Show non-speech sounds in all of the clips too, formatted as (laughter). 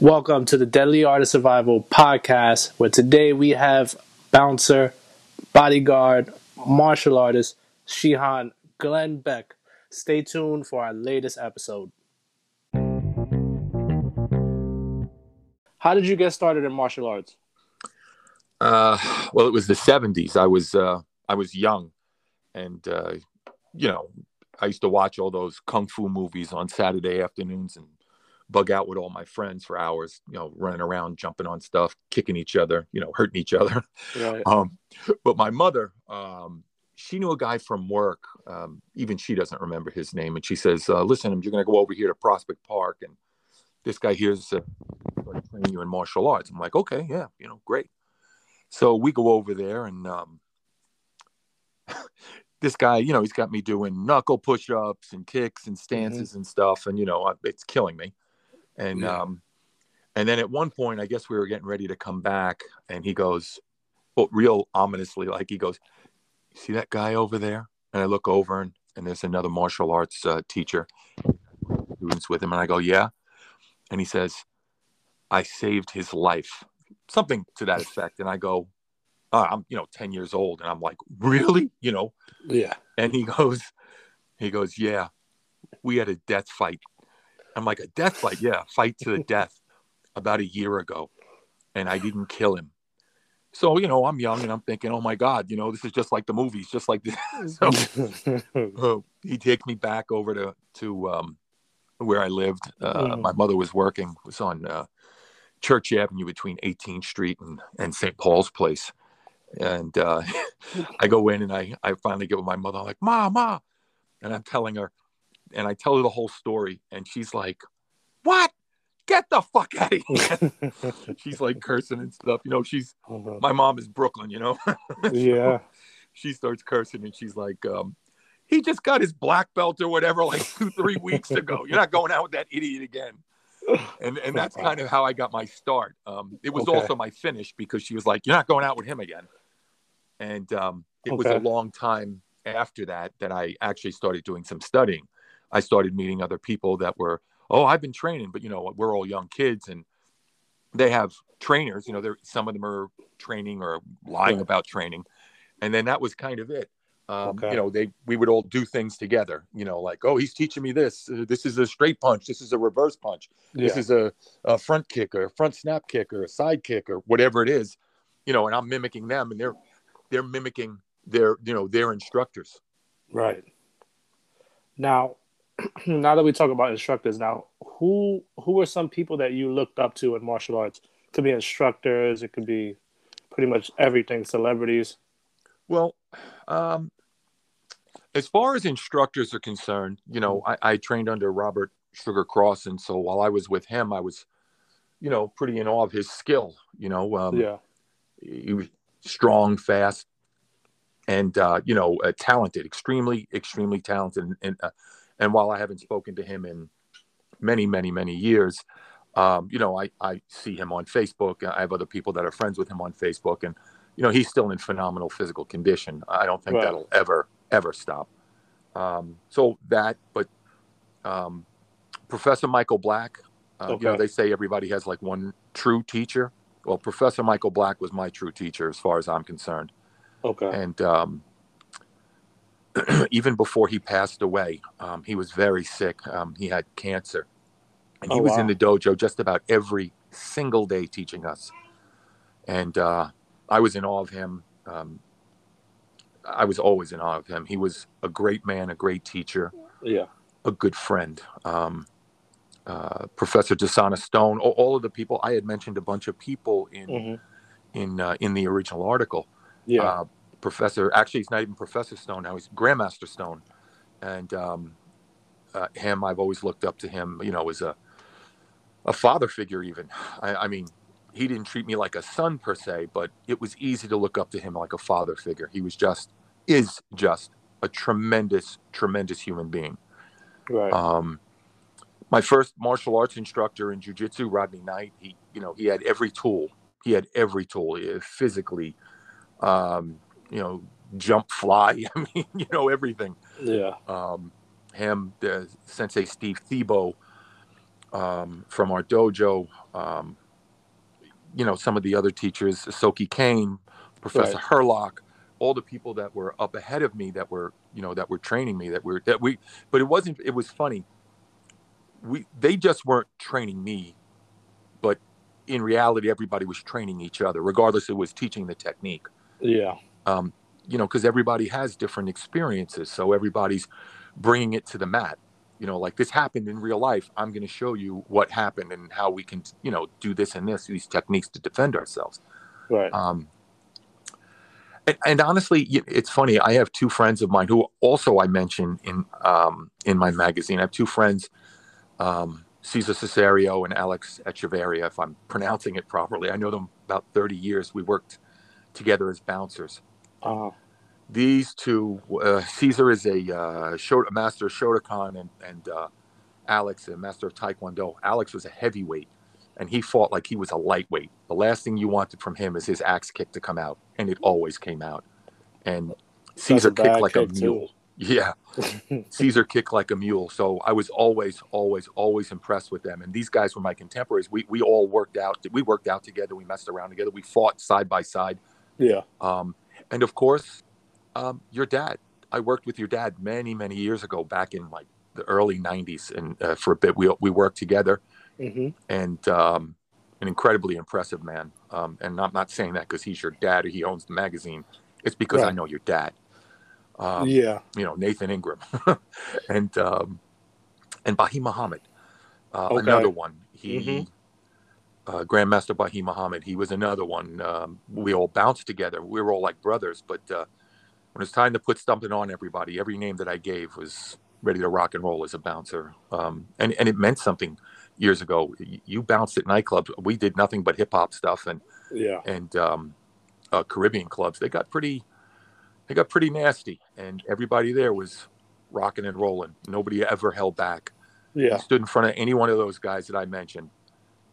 Welcome to the Deadly Art of Survival podcast, where today we have bouncer, bodyguard, martial artist, Shihan Glen Beck. Stay tuned for our latest episode. How did you get started in martial arts? Uh, well, it was the '70s. I was uh, I was young, and uh, you know, I used to watch all those kung fu movies on Saturday afternoons and bug out with all my friends for hours. You know, running around, jumping on stuff, kicking each other, you know, hurting each other. Right. (laughs) Um, but my mother, um, she knew a guy from work. Um, even she doesn't remember his name, and she says, uh, "Listen, you're going to go over here to Prospect Park, and this guy here's uh, training you in martial arts." I'm like, "Okay, yeah, you know, great." So we go over there, and um, (laughs) this guy, you know, he's got me doing knuckle push-ups and kicks and stances and stuff, and you know, it's killing me. And Yeah. um, and then at one point, I guess we were getting ready to come back, and he goes, well, real ominously, like he goes, "See that guy over there?" And I look over, and, and there's another martial arts uh, teacher, students with him, and I go, "Yeah," and he says, "I saved his life," something to that effect, and I go, uh, "I'm, you know, ten years old," and I'm like, "Really?" You know, Yeah. and he goes, he goes, "Yeah, we had a death fight." I'm like, "A death fight? Yeah, fight to the death." About a year ago, and I didn't kill him. So you know, I'm young and I'm thinking, "Oh my God, you know, this is just like the movies, just like this." (laughs) so (laughs) uh, he takes me back over to to um, where I lived. Uh, Mhm. My mother was working. It was on uh, Church Avenue between 18th Street and, and St. Paul's Place. And uh, (laughs) I go in and I I finally get with my mother. I'm like, "Ma, ma," and I'm telling her, and I tell her the whole story, and she's like, "What? Get the fuck out of here!" (laughs) she's like cursing and stuff. You know, she's my mom is Brooklyn. You know. (laughs) yeah. she starts cursing and she's like, um, he just got his black belt or whatever like two, three (laughs) weeks ago. You're not going out with that idiot again. And and that's kind of how I got my start. Um, it was Okay. also my finish because she was like, You're not going out with him again. And um, it was a long time after that that I actually started doing some studying. I started meeting other people that were, oh, I've been training, but you know, we're all young kids and they have trainers, you know, they're some of them are training or lying Right. about training. And then that was kind of it. Um, Okay. You know, they we would all do things together. You know, like oh, he's teaching me this. Uh, this is a straight punch. This is a reverse punch. This is a, a front kick or a front snap kick or a side kick or whatever it is. You know, and I'm mimicking them, and they're they're mimicking their you know their instructors. Right. Now, (clears throat) now that we talk about instructors, now who who are some people that you looked up to in martial arts? could be instructors. It could be pretty much everything. Celebrities. Well, um, as far as instructors are concerned, you know, I, I trained under Robert Sugar Cross, and so while I was with him, I was, you know, pretty in awe of his skill. You know, um, yeah. he was strong, fast, and uh, you know, uh, talented, extremely, extremely talented. And and, uh, and while I haven't spoken to him in many, many, many years, um, you know, I I see him on Facebook. I have other people that are friends with him on Facebook, and you know, he's still in phenomenal physical condition. I don't think Right. that'll ever ever stop. Um, so that, but um, Professor Michael Black, uh, you know, they say everybody has like one true teacher. Well, Professor Michael Black was my true teacher, as far as I'm concerned. Okay. And um, (clears throat) even before he passed away, um, he was very sick. Um, he had cancer, and he Oh, was wow. in the dojo just about every single day teaching us. And uh, I was in awe of him. Um, I was always in awe of him. He was a great man, a great teacher, Yeah. a good friend. Um, uh, Professor Desana Stone, all, all of the people I had mentioned, a bunch of people in hmm in uh, in the original article. Yeah. Professor, actually, he's not even Professor Stone now; he's Grandmaster Stone, and um, uh, him, I've always looked up to him. You know, as a a father figure. Even, I, I mean, he didn't treat me like a son per se, but it was easy to look up to him like a father figure. He was just, is just a tremendous, tremendous human being. right. Um, my first martial arts instructor in jujitsu, Rodney Knight, he, you know, he had every tool. He had every tool uh, physically, um, you know, jump, fly. (laughs) I mean, you know, everything. yeah. Um, him, the Sensei Steve Thiebaud, um, from our dojo. Um, you know, some of the other teachers, Soki Kane, Professor Right. Herlock, all the people that were up ahead of me that were, you know, that were training me, that were that we. But it wasn't. It was funny. We they just weren't training me, but in reality, everybody was training each other, regardless. It was teaching the technique Yeah. Um, you know, because everybody has different experiences. So everybody's bringing it to the mat. You know, like this happened in real life. I'm going to show you what happened and how we can, you know, do this and this, these techniques to defend ourselves. Right. Um, and, and honestly, it's funny. I have two friends of mine who also I mentioned in um, in my magazine. I have two friends, um, Cesar Cesario and Alex Echeverria, if I'm pronouncing it properly. I know them about 30 years. We worked together as bouncers Uh, these two uh, caesar is a uh, Shota, master of shotokan and, and uh, alex a master of taekwondo. Alex was a heavyweight and he fought like he was a lightweight. The last thing you wanted from him is his axe kick to come out and it always came out. And caesar kicked like a kick, too. mule. Yeah. (laughs) Caesar kicked like a mule. So i was always always always impressed with them. And these guys were my contemporaries. We, we all worked out we worked out together. We messed around together. We fought side by side. Yeah. um, and of course, um, your dad. I worked with your dad many, many years ago, back in like the early '90s, and uh, for a bit we we worked together. hmm And um, an incredibly impressive man. Um, and I'm not saying that because he's your dad or he owns the magazine. It's because I know your dad. Um, yeah. You know Nathan Ingram, (laughs) and um, and Bahim Muhammad, uh, Okay. another one. He. Mhm. Uh, Grandmaster Bahim Muhammad, he was another one. Um, we all bounced together. We were all like brothers. But uh, when it's time to put something on everybody, every name that I gave was ready to rock and roll as a bouncer. Um, and, and it meant something years ago. You bounced at nightclubs. We did nothing but hip hop stuff and, Yeah. and um, uh, Caribbean clubs. They got pretty, they got pretty nasty. And everybody there was rocking and rolling. Nobody ever held back. Yeah. You stood in front of any one of those guys that I mentioned,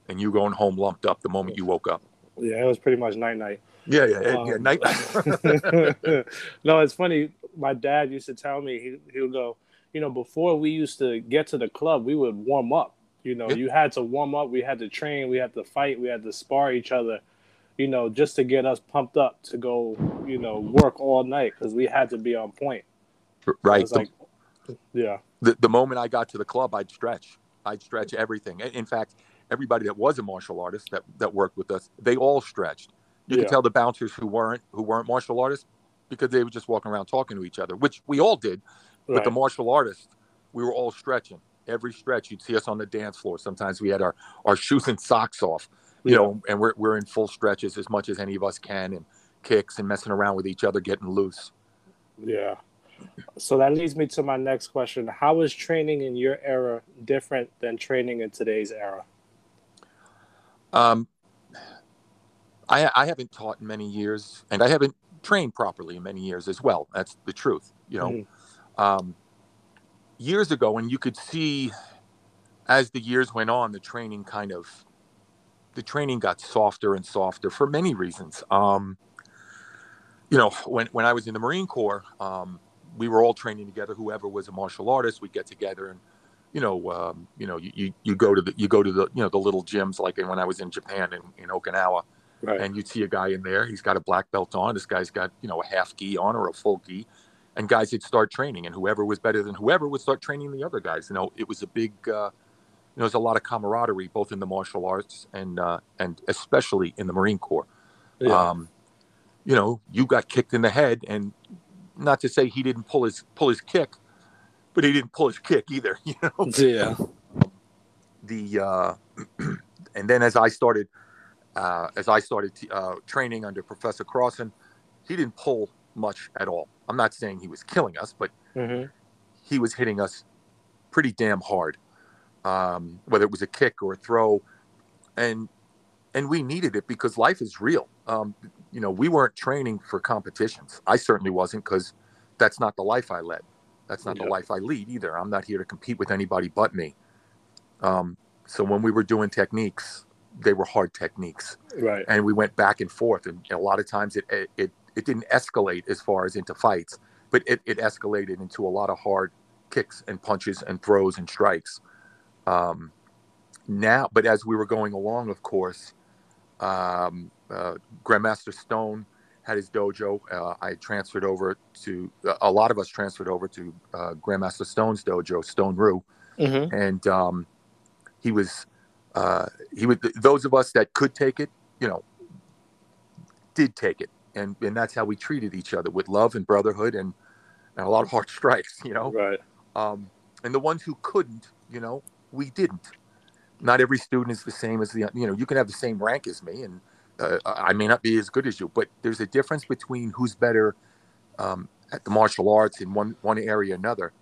and you going home lumped up the moment you woke up. Yeah. It was pretty much night night. Yeah, yeah, yeah. Um, night, (laughs) no, it's funny. My dad used to tell me he he would go, you know, before we used to get to the club, we would warm up. You know, Yeah. you had to warm up. We had to train. We had to fight. We had to spar each other. You know, just to get us pumped up to go. You know, work all night because we had to be on point. right. Like, yeah, the, the moment I got to the club, I'd stretch. I'd stretch everything. In- fact, everybody that was a martial artist that, that worked with us, they all stretched. You Yeah. could tell the bouncers who weren't who weren't martial artists because they were just walking around talking to each other, which we all did. But the martial artists, we were all stretching. Every stretch, you'd see us on the dance floor. Sometimes we had our, our shoes and socks off, you Yeah. know, and we're, we're in full stretches as much as any of us can and kicks and messing around with each other, getting loose. Yeah. So that leads me to my next question. How is training in your era different than training in today's era? Um, I, I haven't taught in many years, and I haven't trained properly in many years as well. That's the truth, you know. Mhm. Um, years ago, and you could see as the years went on, the training kind of the training got softer and softer for many reasons. Um, you know, when when I was in the Marine Corps, um, we were all training together. Whoever was a martial artist, we'd get together and you know, um, you know, you, you, you go to the you go to the you know the little gyms like when I was in Japan in, in Okinawa, Right. and you'd see a guy in there. He's got a black belt on. This guy's got you know a half gi on or a full gi, and guys would start training, and whoever was better than whoever would start training the other guys. You know, it was a big, uh, you know, there's a lot of camaraderie both in the martial arts and uh, and especially in the Marine Corps. yeah. Um, you know, you got kicked in the head, and not to say he didn't pull his pull his kick, but he didn't pull his kick either. (laughs) You know, yeah. the uh, (clears throat) and then as I started uh, as I started t- uh, training under Professor Crossan, he didn't pull much at all. I'm not saying he was killing us, but hmm he was hitting us pretty damn hard, um, whether it was a kick or a throw, and and we needed it because life is real. Um, you know, we weren't training for competitions. I certainly wasn't because that's not the life I led. That's not Yeah. the life I lead either. I'm not here to compete with anybody but me. Um, so when we were doing techniques, they were hard techniques, Right. and we went back and forth. And a lot of times it it it, didn't escalate as far as into fights, but it, it escalated into a lot of hard kicks and punches and throws and strikes. Um, now, but as we were going along, of course, um, Grandmaster Stone had his dojo. Uh, I transferred over to a lot of us transferred over to uh, Grandmaster Stone's dojo, Stone Ryu, Mm-hmm. and um, he was uh, he would those of us that could take it, you know, did take it, and and that's how we treated each other with love and brotherhood and, and a lot of hard (laughs) strikes, you know. Right. Um, and the ones who couldn't, you know, we didn't. Not every student is the same as the, you know, you can have the same rank as me, and uh, I may not be as good as you, but there's a difference between who's better um, at the martial arts in one one area or another.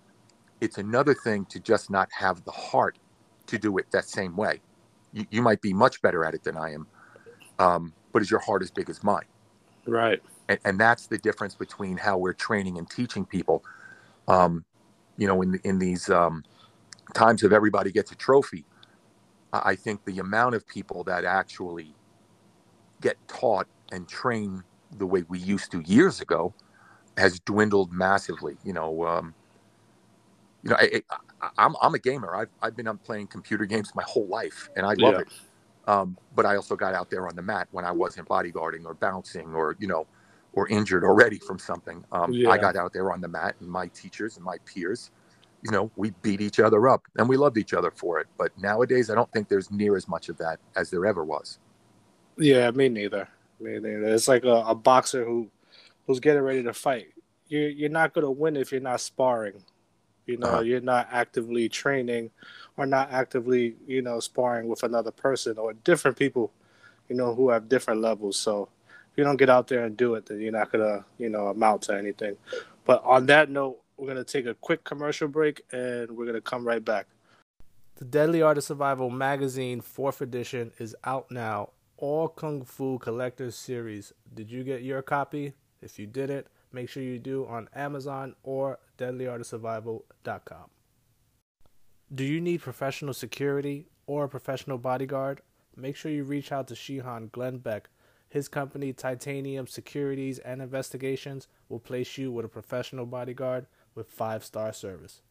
It's another thing to just not have the heart to do it that same way. You, you might be much better at it than I am, um, but is your heart as big as mine? Right. and, and that's the difference between how we're training and teaching people. Um, you know, in in these um, times of everybody gets a trophy, I I think the amount of people that actually get taught and train the way we used to years ago has dwindled massively. You know, um, you know, I, I, I'm I'm a gamer. I've I've been playing computer games my whole life, and I love Yeah. it. Um, but I also got out there on the mat when I wasn't bodyguarding or bouncing or you know, or injured already from something. Um, Yeah. I got out there on the mat, and my teachers and my peers, you know, we beat each other up, and we loved each other for it. But nowadays, I don't think there's near as much of that as there ever was. Yeah, me neither. Me neither. It's like a, a boxer who who's getting ready to fight. You're you're not gonna win if you're not sparring. You know, Uh-huh. you're not actively training or not actively, you know, sparring with another person or different people, you know, who have different levels. So if you don't get out there and do it, then you're not gonna, you know, amount to anything. But on that note, we're gonna take a quick commercial break and we're gonna come right back. The Deadly Art of Survival magazine, fourth edition, is out now. All Kung Fu Collectors series. Did you get your copy? If you didn't, make sure you do on Amazon or deadlyartofsurvival.com. Do you need professional security or a professional bodyguard? Make sure you reach out to Shihan Glen Beck. His company, Titanium Securities and Investigations, will place you with a professional bodyguard with five star service.